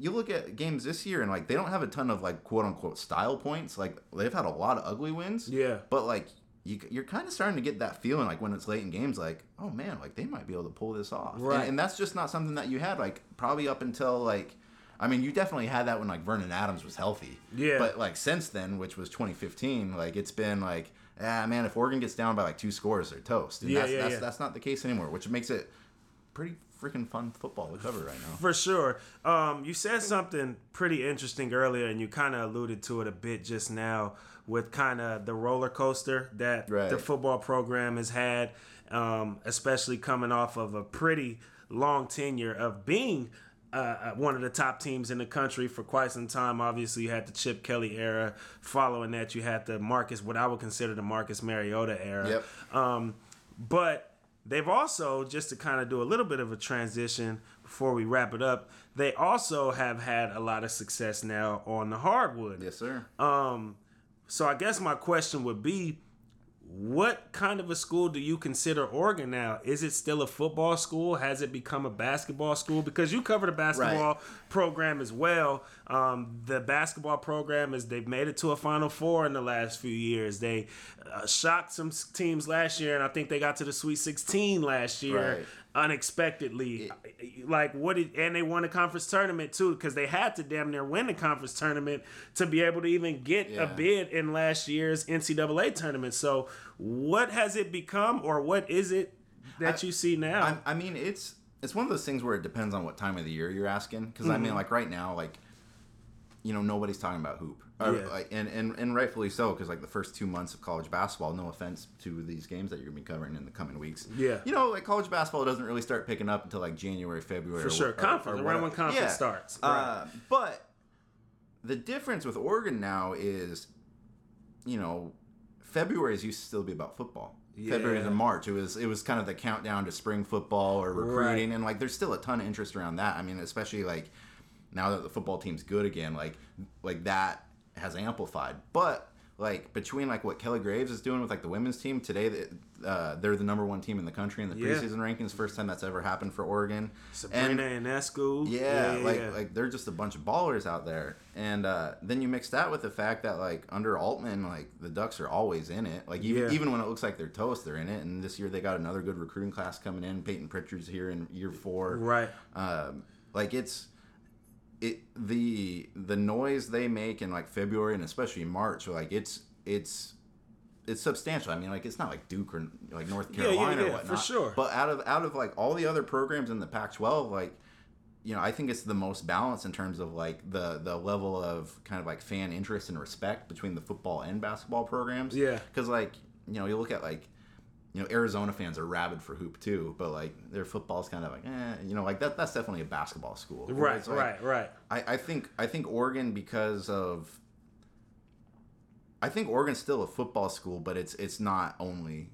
you look at games this year and like they don't have a ton of like quote unquote style points. Like they've had a lot of ugly wins. Yeah. But like you, you're kind of starting to get that feeling like when it's late in games, like oh man, like they might be able to pull this off. And- Right. and that's just not something that you had like probably up until like I mean, you definitely had that when like Vernon Adams was healthy. Yeah. But like since then, which was 2015, like it's been like, ah, man, if Oregon gets down by like two scores, they're toast. And Yeah, that's, yeah, that's, yeah. that's not the case anymore, which makes it pretty freaking fun football to cover right now. For sure. Um, you said something pretty interesting earlier, and you kind of alluded to it a bit just now with kind of the roller coaster that Right. the football program has had, um, especially coming off of a pretty long tenure of being. Uh, one of the top teams in the country for quite some time. Obviously, you had the Chip Kelly era. Following that, you had the Marcus, what I would consider the Marcus Mariota era. Yep. Um, but they've also, just to kind of do a little bit of a transition before we wrap it up, they also have had a lot of success now on the hardwood. Yes, sir. Um, so I guess my question would be, what kind of a school do you consider Oregon now? Is it still a football school? Has it become a basketball school? Because you cover the basketball program as well. Um, the basketball program is they've made it to a Final Four in the last few years. They uh, shocked some teams last year, and I think they got to the Sweet 16 last year Right. Unexpectedly. Like what? Did, and they won the conference tournament too because they had to damn near win the conference tournament to be able to even get Yeah. a bid in last year's NCAA tournament. So what has it become, or what is it that I- you see now? I, I mean, it's it's one of those things where it depends on what time of the year you're asking. Because I Mm-hmm. mean, like right now, like you know, nobody's talking about hoop, Or, Yeah. like, and, and and rightfully so. Because like the first two months of college basketball, no offense to these games that you're gonna be covering in the coming weeks. Yeah. you know, like college basketball doesn't really start picking up until like January, February. For or sure. or- Conference, or around when conference Yeah. starts. Uh, but the difference with Oregon now is, you know, February is used to still be about football. February Yeah. to March, it was it was kind of the countdown to spring football or recruiting, Right. and like there's still a ton of interest around that. I mean, especially like now that the football team's good again, like like that has amplified. But like between like what Kelly Graves is doing with like the women's team today, uh, they're the number one team in the country in the Yeah. preseason rankings. First time that's ever happened for Oregon. Sabrina Ionescu. Yeah, like yeah. like they're just a bunch of ballers out there. And uh, then you mix that with the fact that like under Altman, like the Ducks are always in it. Like even Yeah. even when it looks like they're toast, they're in it. And this year they got another good recruiting class coming in. Payton Pritchard's here in year four. right. Um, like it's it the the noise they make in like February and especially March, like it's it's it's substantial. I mean, like it's not like Duke or like North Yeah, yeah, Carolina yeah, or for whatnot. sure. But out of out of like all the other programs in the Pac-12, like you know, I think it's the most balanced in terms of like the the level of kind of like fan interest and respect between the football and basketball programs. Yeah. because like you know, you look at like you know, Arizona fans are rabid for hoop too, but like their football's kind of like, eh, you know, like that. That's definitely a basketball school, Right, like, right, right. I, I think I think Oregon because of I think Oregon's still a football school, but it's it's not only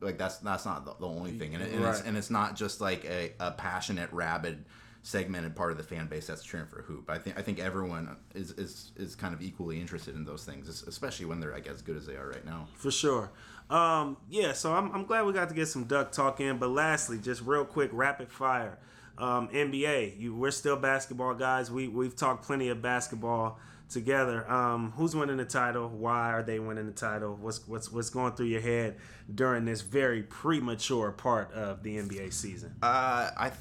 like that's that's not the, the only thing, and, it, and, it's and it's not just like a, a passionate, rabid, segmented part of the fan base that's cheering for hoop. I think I think everyone is is is kind of equally interested in those things, especially when they're like as good as they are right now. For sure. Um, yeah, so I'm, I'm glad we got to get some duck talk in. But lastly, just real quick, rapid fire. Um, NBA, you, we're still basketball guys. We we've talked plenty of basketball together. Um, who's winning the title? Why are they winning the title? What's what's what's going through your head during this very premature part of the NBA season? Uh, I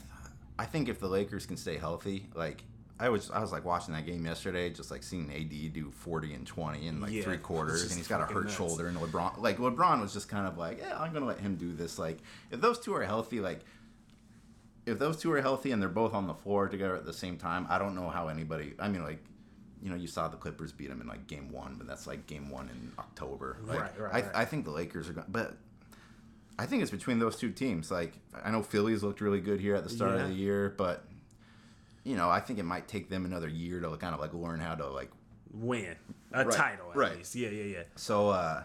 I think if the Lakers can stay healthy, like I was I was like watching that game yesterday, just like seeing AD do forty and twenty in like Yeah, three quarters, and he's got a hurt nuts. shoulder, and LeBron like LeBron was just kind of like, yeah, I'm gonna let him do this. Like if those two are healthy, like if those two are healthy and they're both on the floor together at the same time, I don't know how anybody. I mean, like. You know, you saw the Clippers beat them in like game one, but that's like game one in October. Like, Right, right, I, right. I think the Lakers are going, but I think it's between those two teams. Like I know Philly's looked really good here at the start Yeah. of the year, but you know I think it might take them another year to kind of like learn how to like. Win a Right, title at right. least. Yeah, yeah, yeah. So uh,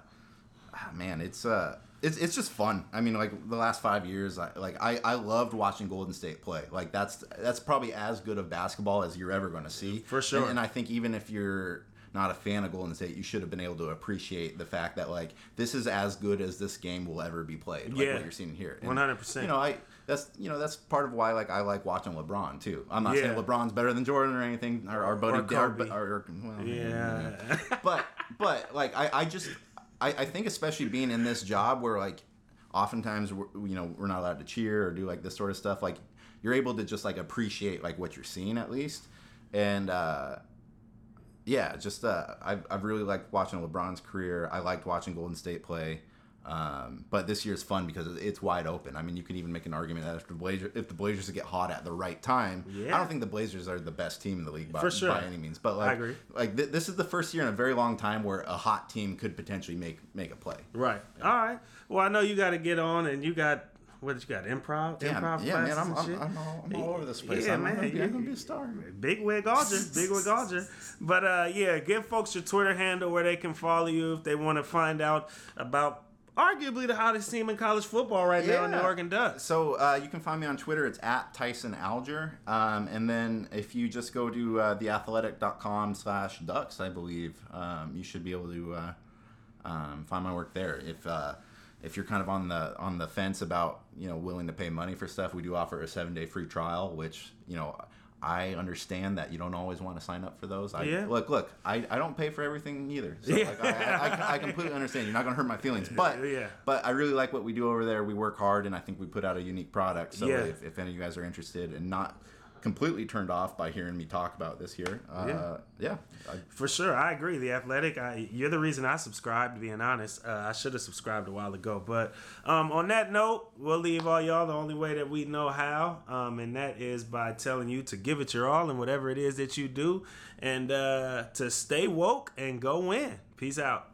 ah, man, it's uh, it's it's just fun. I mean, like the last five years, I, like I I loved watching Golden State play. Like that's that's probably as good of basketball as you're ever going to see For sure. And, and I think even if you're not a fan of Golden State, you should have been able to appreciate the fact that like this is as good as this game will ever be played. Like Yeah. what you're seeing here. 100%. You know, I that's you know that's part of why like I like watching LeBron too. I'm not saying LeBron's better than Jordan or anything. Our, our buddy, Or our, Kobe. our, our- well, Yeah. but but like I, I just I, I think especially being in this job where like oftentimes we're, you know we're not allowed to cheer or do like this sort of stuff like you're able to just like appreciate like what you're seeing at least and uh yeah just uh I've, I've really liked watching lebron's career i liked watching golden state play um, but this year's fun because it's wide open. I mean, you can even make an argument that if the Blazers, if the Blazers get hot at the right time, yeah. I don't think the Blazers are the best team in the league by, For sure. by any means. But like, agree. like th- this is the first year in a very long time where a hot team could potentially make make a play. Right. All right. Well, I know you got to get on, and you got what you got? Improv. Yeah, improv yeah, man, I'm, I'm. I'm, all, I'm all over this place. Yeah, I'm, man, gonna be, you- I'm gonna be a star. Big wig Alger, big wig <laughs> Alger. But uh, yeah, give folks your Twitter handle where they can follow you if they want to find out about arguably the hottest team in college football right now in the Oregon Ducks. So uh, you can find me on Twitter. It's at Tyson Alger. Um, and then if you just go to uh, theathletic.com slash ducks, I believe, um, you should be able to uh, um, find my work there. If uh, if you're kind of on the on the fence about you know willing to pay money for stuff, we do offer a seven day free trial, which you know. I understand that you don't always want to sign up for those. I, Yeah. Look, look, I, I don't pay for everything either. So Yeah. like, I, I, I, I completely understand. You're not going to hurt my feelings. But Yeah. but I really like what we do over there. We work hard, and I think we put out a unique product. So Yeah. if, if any of you guys are interested and not completely turned off by hearing me talk about this here, uh, yeah, I, For sure, I agree. The Athletic, I, you're the reason I subscribed. Being honest, uh, I should have subscribed a while ago. But um, on that note, we'll leave all y'all the only way that we know how, um, and that is by telling you to give it your all in whatever it is that you do, and uh, to stay woke and go win. Peace out.